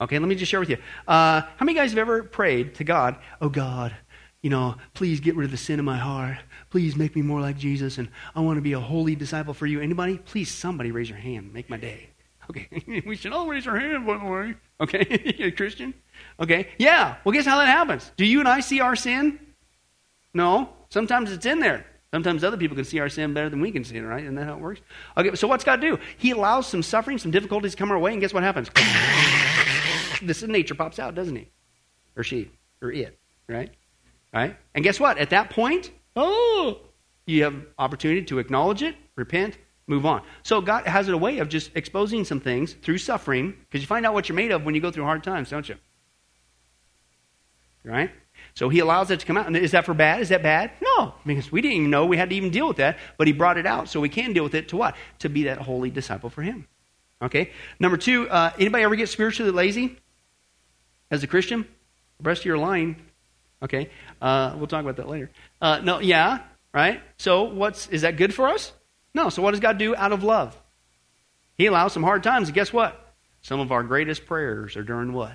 Okay, let me just share with you. Uh, how many guys have ever prayed to God, oh God, you know, please get rid of the sin in my heart. Please make me more like Jesus, and I want to be a holy disciple for you. Anybody? Please, somebody raise your hand. Make my day. Okay, we should all raise our hand, by the way. Okay, you're a Christian? Okay, yeah. Well, guess how that happens? Do you and I see our sin? No. Sometimes it's in there. Sometimes other people can see our sin better than we can see it, right? Isn't that how it works? Okay, so what's God do? He allows some suffering, some difficulties to come our way, and guess what happens? this nature pops out, doesn't he? Or she, or it, right? Right? And guess what? At that point, oh, you have opportunity to acknowledge it, repent, move on. So God has a way of just exposing some things through suffering, because you find out what you're made of when you go through hard times, don't you? Right? So he allows that to come out. And is that for bad? Is that bad? No, because we didn't even know we had to even deal with that, but he brought it out. So we can deal with it to what? To be that holy disciple for him. Okay? Number two, uh, anybody ever get spiritually lazy as a Christian? The rest of your line. Okay? Uh, we'll talk about that later. Uh, no, yeah, right? So what's, is that good for us? No. So what does God do out of love? He allows some hard times. And guess what? Some of our greatest prayers are during what?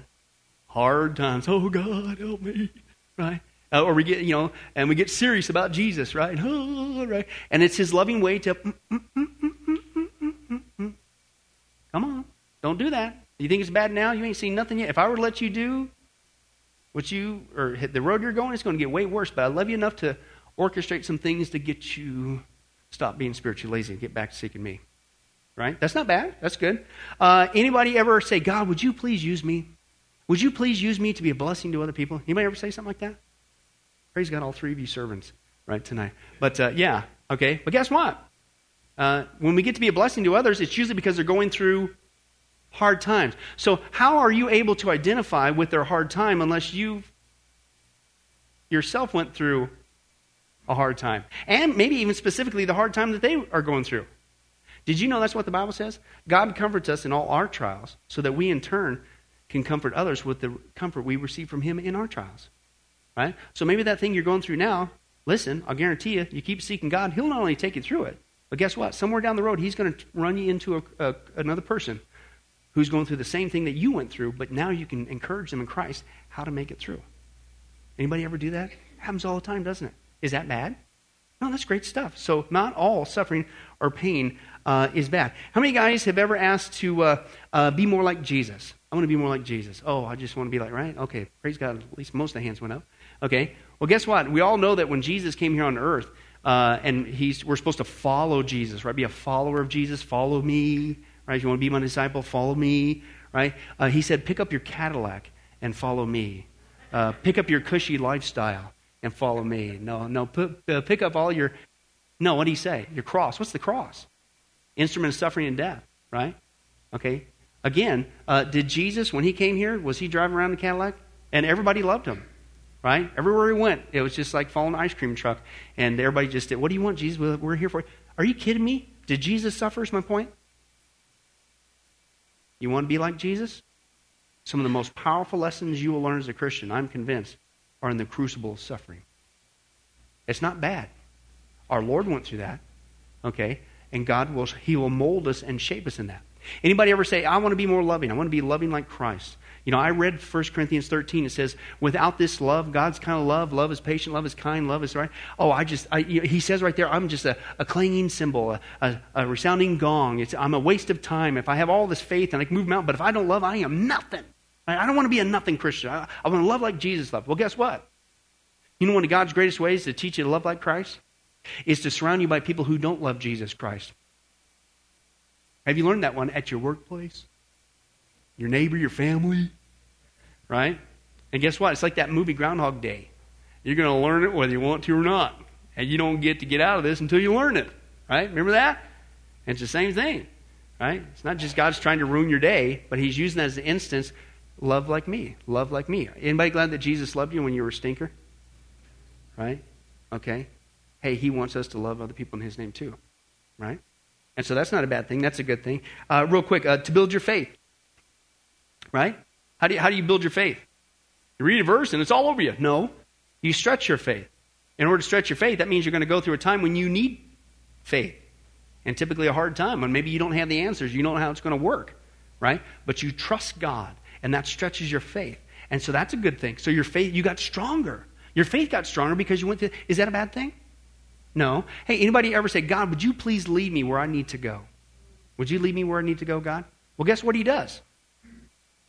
Hard times. Oh, God, help me right? Uh, or we get, you know, and we get serious about Jesus, right? Oh, right? And it's his loving way to, mm, mm, mm, come on, don't do that. You think it's bad now? You ain't seen nothing yet. If I were to let you do what you, or the road you're going, is going to get way worse. But I love you enough to orchestrate some things to get you stop being spiritually lazy and get back to seeking me. Right? That's not bad. That's good. Uh, anybody ever say, God, would you please use me? Would you please use me to be a blessing to other people? Anybody ever say something like that? Praise God, all three of you servants, right, tonight. But uh, yeah, okay. But guess what? Uh, when we get to be a blessing to others, it's usually because they're going through hard times. So, how are you able to identify with their hard time unless you yourself went through a hard time? And maybe even specifically the hard time that they are going through. Did you know that's what the Bible says? God comforts us in all our trials so that we in turn can comfort others with the comfort we receive from Him in our trials. Right? So maybe that thing you're going through now, listen, I'll guarantee you, you keep seeking God, He'll not only take you through it, but guess what? Somewhere down the road, He's going to run you into a, a, another person who's going through the same thing that you went through, but now you can encourage them in Christ how to make it through. Anybody ever do that? Happens all the time, doesn't it? Is that bad? No, that's great stuff. So, not all suffering or pain uh, is bad. How many guys have ever asked to uh, uh, be more like Jesus? I want to be more like Jesus. Oh, I just want to be like, right? Okay, praise God. At least most of the hands went up. Okay. Well, guess what? We all know that when Jesus came here on earth, uh, and he's, we're supposed to follow Jesus, right? Be a follower of Jesus. Follow me, right? You want to be my disciple, follow me, right? Uh, he said, pick up your Cadillac and follow me. Uh, pick up your cushy lifestyle and follow me. No, no, uh, pick up all your. No, what did he say? Your cross. What's the cross? Instrument of suffering and death, right? Okay. Again, uh, did Jesus, when he came here, was he driving around in Cadillac? And everybody loved him, right? Everywhere he went, it was just like following an ice cream truck. And everybody just did, What do you want, Jesus? We're here for you. Are you kidding me? Did Jesus suffer, is my point? You want to be like Jesus? Some of the most powerful lessons you will learn as a Christian, I'm convinced, are in the crucible of suffering. It's not bad. Our Lord went through that, okay? And God will, He will mold us and shape us in that. Anybody ever say, I want to be more loving? I want to be loving like Christ. You know, I read 1 Corinthians 13. It says, without this love, God's kind of love, love is patient, love is kind, love is right. Oh, I just, I, you know, he says right there, I'm just a, a clanging cymbal, a, a, a resounding gong. It's, I'm a waste of time. If I have all this faith and I can move mountains, but if I don't love, I am nothing. I don't want to be a nothing Christian. I, I want to love like Jesus loved. Well, guess what? You know one of God's greatest ways to teach you to love like Christ? Is to surround you by people who don't love Jesus Christ. Have you learned that one at your workplace? Your neighbor, your family? Right? And guess what? It's like that movie Groundhog Day. You're going to learn it whether you want to or not. And you don't get to get out of this until you learn it. Right? Remember that? And it's the same thing. Right? It's not just God's trying to ruin your day, but He's using that as an instance love like me. Love like me. Anybody glad that Jesus loved you when you were a stinker? Right? Okay. Hey, he wants us to love other people in his name too. Right? And so that's not a bad thing. That's a good thing. Uh, real quick, uh, to build your faith. Right? How do, you, how do you build your faith? You read a verse and it's all over you. No. You stretch your faith. In order to stretch your faith, that means you're going to go through a time when you need faith. And typically a hard time when maybe you don't have the answers, you don't know how it's going to work, right? But you trust God, and that stretches your faith. And so that's a good thing. So your faith, you got stronger. Your faith got stronger because you went to, is that a bad thing? No. Hey, anybody ever say, God, would you please lead me where I need to go? Would you lead me where I need to go, God? Well, guess what he does?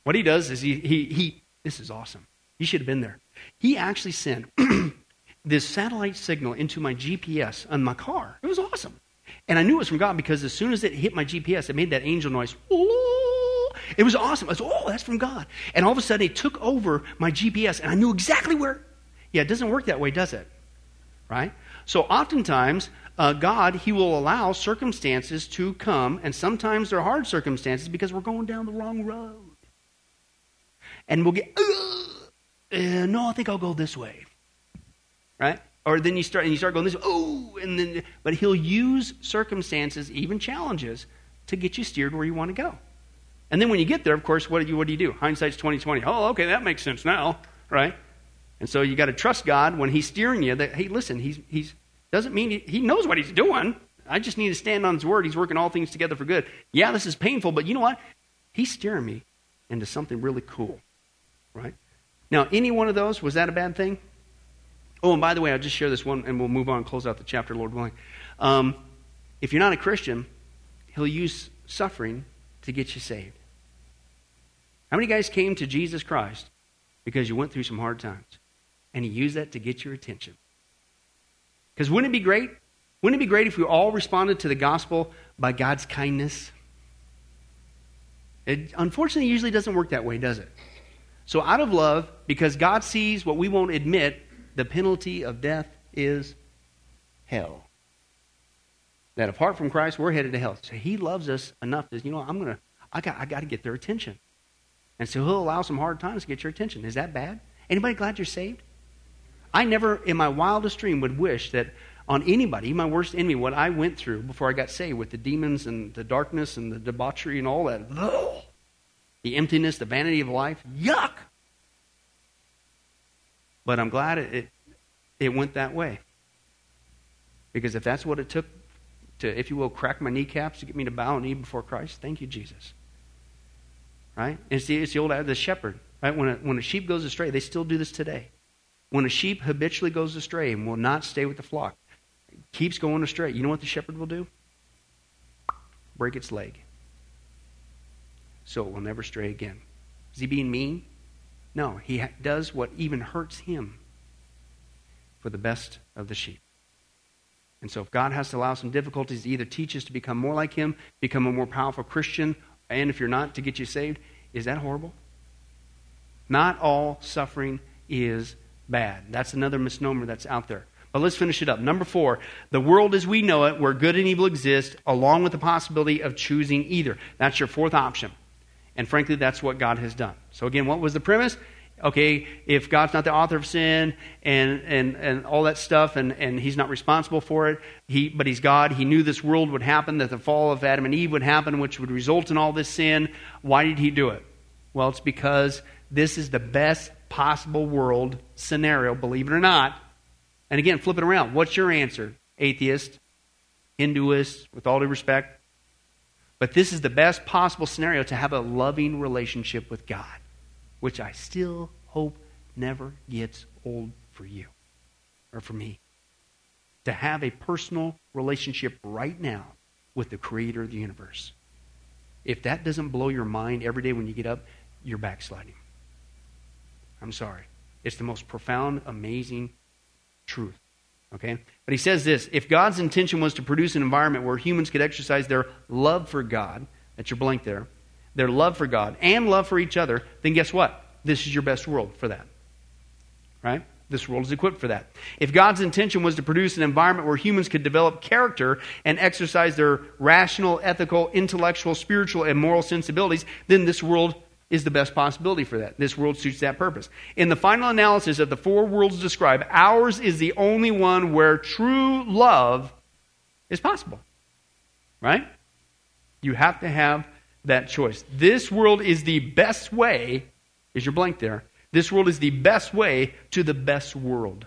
What he does is he, he, he this is awesome. You should have been there. He actually sent this satellite signal into my GPS on my car. It was awesome. And I knew it was from God because as soon as it hit my GPS, it made that angel noise. It was awesome. I was, oh, that's from God. And all of a sudden, it took over my GPS, and I knew exactly where. Yeah, it doesn't work that way, does it? Right? So oftentimes, uh, God, He will allow circumstances to come, and sometimes they're hard circumstances because we're going down the wrong road. And we'll get, uh, no, I think I'll go this way. Right? Or then you start and you start going this, oh, and then but he'll use circumstances, even challenges, to get you steered where you want to go. And then when you get there, of course, what do you what do you do? Hindsight's twenty twenty. Oh, okay, that makes sense now, right? And so you got to trust God when He's steering you. That hey, listen, He's He's doesn't mean he, he knows what He's doing. I just need to stand on His word. He's working all things together for good. Yeah, this is painful, but you know what? He's steering me into something really cool, right? Now, any one of those was that a bad thing? Oh, and by the way, I'll just share this one and we'll move on and close out the chapter, Lord willing. Um, if you're not a Christian, he'll use suffering to get you saved. How many guys came to Jesus Christ because you went through some hard times? And he used that to get your attention. Because wouldn't it be great? Wouldn't it be great if we all responded to the gospel by God's kindness? It unfortunately usually doesn't work that way, does it? So, out of love, because God sees what we won't admit, the penalty of death is hell. That apart from Christ, we're headed to hell. So he loves us enough that, you know, I'm going to, I got, I got to get their attention. And so he'll allow some hard times to get your attention. Is that bad? Anybody glad you're saved? I never, in my wildest dream, would wish that on anybody, my worst enemy, what I went through before I got saved with the demons and the darkness and the debauchery and all that, ugh, the emptiness, the vanity of life, yuck. But I'm glad it, it, it went that way. Because if that's what it took to, if you will, crack my kneecaps to get me to bow knee before Christ, thank you, Jesus. Right? It's the, it's the old the shepherd. Right? When a, when a sheep goes astray, they still do this today. When a sheep habitually goes astray and will not stay with the flock, keeps going astray, you know what the shepherd will do? Break its leg. So it will never stray again. Is he being mean? No, he does what even hurts him for the best of the sheep. And so, if God has to allow some difficulties to either teach us to become more like Him, become a more powerful Christian, and if you're not, to get you saved, is that horrible? Not all suffering is bad. That's another misnomer that's out there. But let's finish it up. Number four, the world as we know it, where good and evil exist, along with the possibility of choosing either. That's your fourth option. And frankly, that's what God has done. So, again, what was the premise? Okay, if God's not the author of sin and, and, and all that stuff, and, and He's not responsible for it, he, but He's God, He knew this world would happen, that the fall of Adam and Eve would happen, which would result in all this sin. Why did He do it? Well, it's because this is the best possible world scenario, believe it or not. And again, flip it around. What's your answer? Atheist, Hinduist, with all due respect? But this is the best possible scenario to have a loving relationship with God, which I still hope never gets old for you or for me. To have a personal relationship right now with the creator of the universe. If that doesn't blow your mind every day when you get up, you're backsliding. I'm sorry. It's the most profound, amazing truth. Okay? But he says this if God's intention was to produce an environment where humans could exercise their love for God, that's your blank there, their love for God and love for each other, then guess what? This is your best world for that. Right? This world is equipped for that. If God's intention was to produce an environment where humans could develop character and exercise their rational, ethical, intellectual, spiritual, and moral sensibilities, then this world is the best possibility for that. This world suits that purpose. In the final analysis of the four worlds described, ours is the only one where true love is possible. Right? You have to have that choice. This world is the best way, is your blank there? This world is the best way to the best world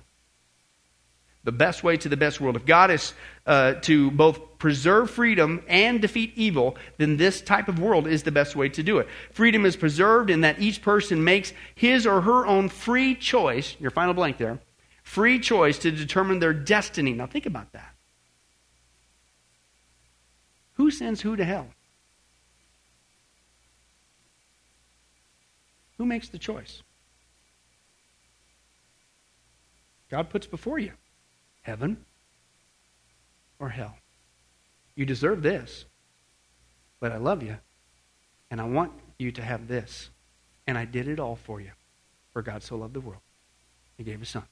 the best way to the best world. If God is uh, to both preserve freedom and defeat evil, then this type of world is the best way to do it. Freedom is preserved in that each person makes his or her own free choice, your final blank there, free choice to determine their destiny. Now think about that. Who sends who to hell? Who makes the choice? God puts before you heaven or hell. You deserve this, but I love you, and I want you to have this. And I did it all for you. For God so loved the world, He gave His Son.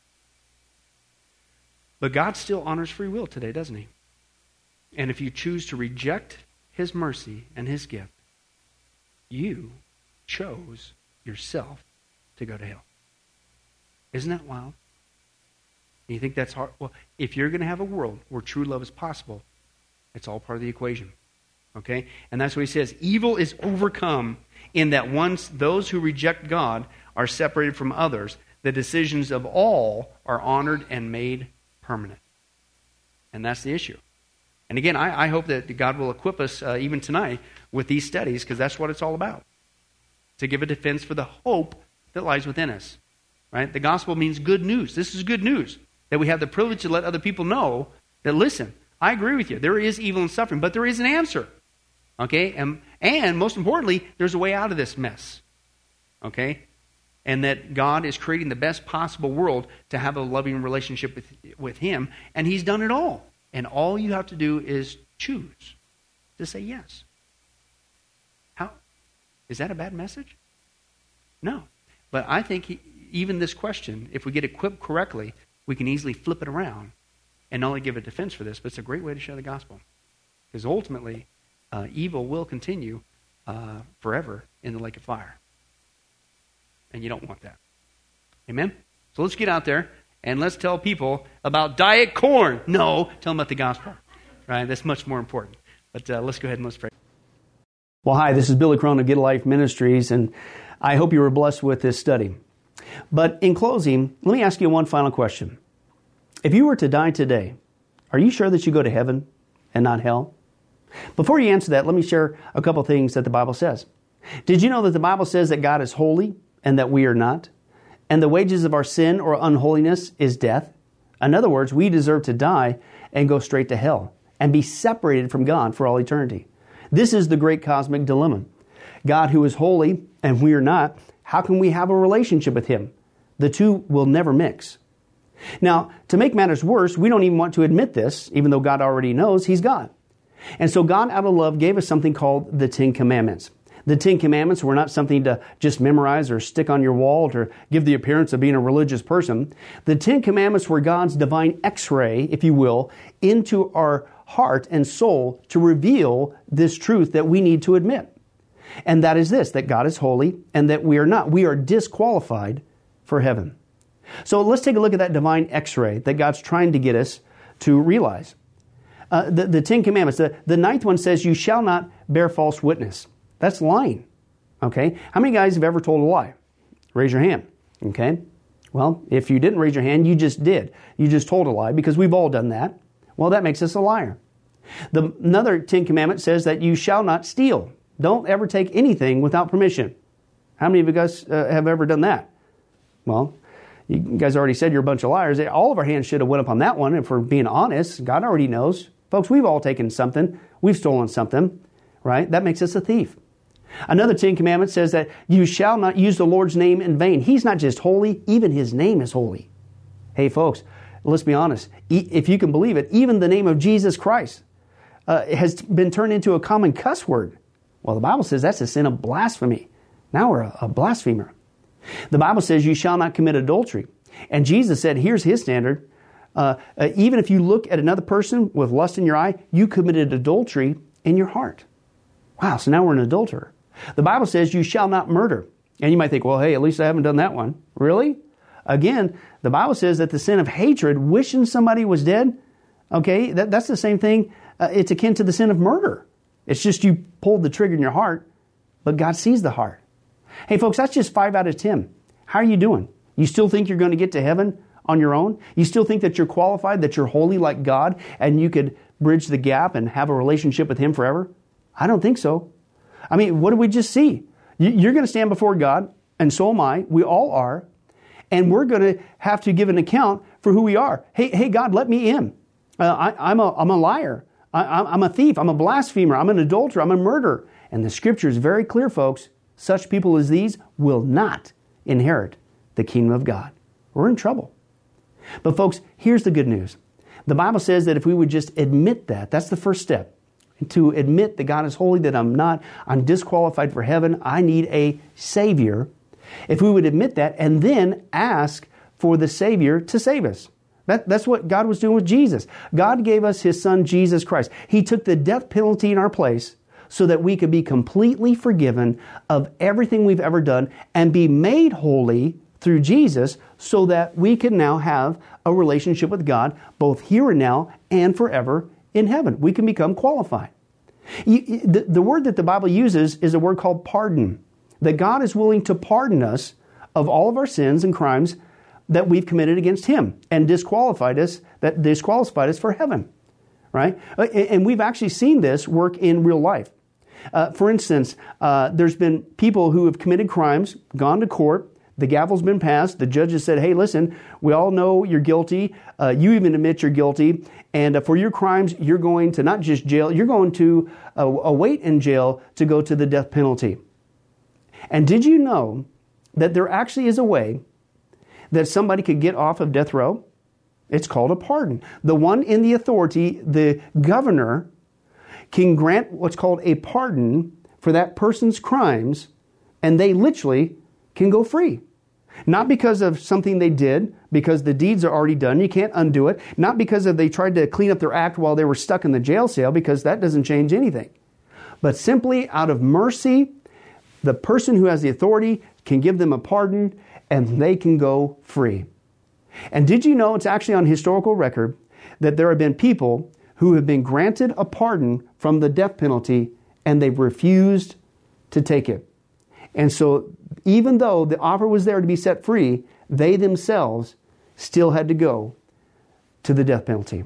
But God still honors free will today, doesn't He? And if you choose to reject His mercy and His gift, you chose yourself to go to hell. Isn't that wild? You think that's hard? Well, if you're going to have a world where true love is possible, it's all part of the equation. Okay? And that's what he says. Evil is overcome in that once those who reject God are separated from others, the decisions of all are honored and made permanent. And that's the issue. And again, I, I hope that God will equip us uh, even tonight with these studies because that's what it's all about to give a defense for the hope that lies within us. Right? The gospel means good news. This is good news. That we have the privilege to let other people know that, listen, I agree with you. There is evil and suffering, but there is an answer. Okay? And, and most importantly, there's a way out of this mess. Okay? And that God is creating the best possible world to have a loving relationship with, with Him, and He's done it all. And all you have to do is choose to say yes. How? Is that a bad message? No. But I think he, even this question, if we get equipped correctly, we can easily flip it around and not only give a defense for this, but it's a great way to share the gospel. Because ultimately, uh, evil will continue uh, forever in the lake of fire. And you don't want that. Amen? So let's get out there and let's tell people about diet corn. No, tell them about the gospel. Right? That's much more important. But uh, let's go ahead and let's pray. Well, hi, this is Billy Crone of Get Life Ministries, and I hope you were blessed with this study. But in closing, let me ask you one final question. If you were to die today, are you sure that you go to heaven and not hell? Before you answer that, let me share a couple things that the Bible says. Did you know that the Bible says that God is holy and that we are not? And the wages of our sin or unholiness is death? In other words, we deserve to die and go straight to hell and be separated from God for all eternity. This is the great cosmic dilemma. God, who is holy and we are not, how can we have a relationship with Him? The two will never mix. Now, to make matters worse, we don't even want to admit this, even though God already knows He's God. And so God, out of love, gave us something called the Ten Commandments. The Ten Commandments were not something to just memorize or stick on your wall to give the appearance of being a religious person. The Ten Commandments were God's divine x ray, if you will, into our heart and soul to reveal this truth that we need to admit. And that is this that God is holy and that we are not. We are disqualified for heaven. So let's take a look at that divine x ray that God's trying to get us to realize. Uh, the, the Ten Commandments, the, the ninth one says, You shall not bear false witness. That's lying. Okay? How many guys have ever told a lie? Raise your hand. Okay? Well, if you didn't raise your hand, you just did. You just told a lie because we've all done that. Well, that makes us a liar. The, another Ten Commandment says that you shall not steal. Don't ever take anything without permission. How many of you guys uh, have ever done that? Well, you guys already said you're a bunch of liars. All of our hands should have went up on that one. If we're being honest, God already knows. Folks, we've all taken something. We've stolen something, right? That makes us a thief. Another Ten Commandments says that you shall not use the Lord's name in vain. He's not just holy, even His name is holy. Hey, folks, let's be honest. If you can believe it, even the name of Jesus Christ uh, has been turned into a common cuss word. Well, the Bible says that's a sin of blasphemy. Now we're a, a blasphemer. The Bible says you shall not commit adultery. And Jesus said, here's his standard. Uh, uh, even if you look at another person with lust in your eye, you committed adultery in your heart. Wow, so now we're an adulterer. The Bible says you shall not murder. And you might think, well, hey, at least I haven't done that one. Really? Again, the Bible says that the sin of hatred, wishing somebody was dead, okay, that, that's the same thing. Uh, it's akin to the sin of murder. It's just you pulled the trigger in your heart, but God sees the heart. Hey, folks, that's just five out of 10. How are you doing? You still think you're going to get to heaven on your own? You still think that you're qualified, that you're holy like God, and you could bridge the gap and have a relationship with Him forever? I don't think so. I mean, what did we just see? You're going to stand before God, and so am I. We all are. And we're going to have to give an account for who we are. Hey, hey God, let me in. Uh, I, am a, I'm a liar. I, am a thief. I'm a blasphemer. I'm an adulterer. I'm a murderer. And the scripture is very clear, folks. Such people as these will not inherit the kingdom of God. We're in trouble. But, folks, here's the good news. The Bible says that if we would just admit that, that's the first step to admit that God is holy, that I'm not, I'm disqualified for heaven, I need a Savior. If we would admit that and then ask for the Savior to save us. That, that's what God was doing with Jesus. God gave us His Son, Jesus Christ. He took the death penalty in our place so that we could be completely forgiven of everything we've ever done and be made holy through Jesus so that we can now have a relationship with God both here and now and forever in heaven. We can become qualified. The, the word that the Bible uses is a word called pardon. That God is willing to pardon us of all of our sins and crimes that we've committed against Him and disqualified us, that disqualified us for heaven. Right? And we've actually seen this work in real life. Uh, for instance, uh, there's been people who have committed crimes, gone to court, the gavel's been passed. The judge has said, hey, listen, we all know you're guilty. Uh, you even admit you're guilty. And uh, for your crimes, you're going to not just jail, you're going to uh, await in jail to go to the death penalty. And did you know that there actually is a way that somebody could get off of death row? It's called a pardon. The one in the authority, the governor, can grant what's called a pardon for that person's crimes, and they literally can go free. Not because of something they did, because the deeds are already done, you can't undo it. Not because of they tried to clean up their act while they were stuck in the jail cell, because that doesn't change anything. But simply out of mercy, the person who has the authority can give them a pardon and they can go free. And did you know it's actually on historical record that there have been people who have been granted a pardon from the death penalty and they've refused to take it? And so even though the offer was there to be set free, they themselves still had to go to the death penalty.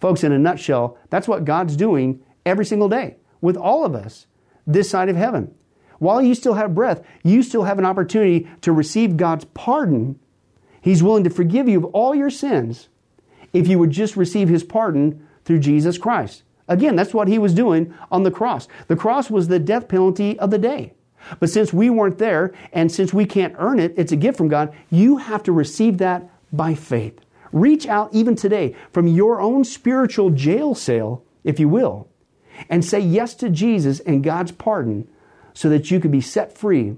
Folks, in a nutshell, that's what God's doing every single day with all of us this side of heaven. While you still have breath, you still have an opportunity to receive God's pardon. He's willing to forgive you of all your sins if you would just receive His pardon through Jesus Christ. Again, that's what He was doing on the cross. The cross was the death penalty of the day. But since we weren't there and since we can't earn it, it's a gift from God, you have to receive that by faith. Reach out even today from your own spiritual jail cell, if you will, and say yes to Jesus and God's pardon so that you can be set free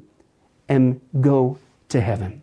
and go to heaven.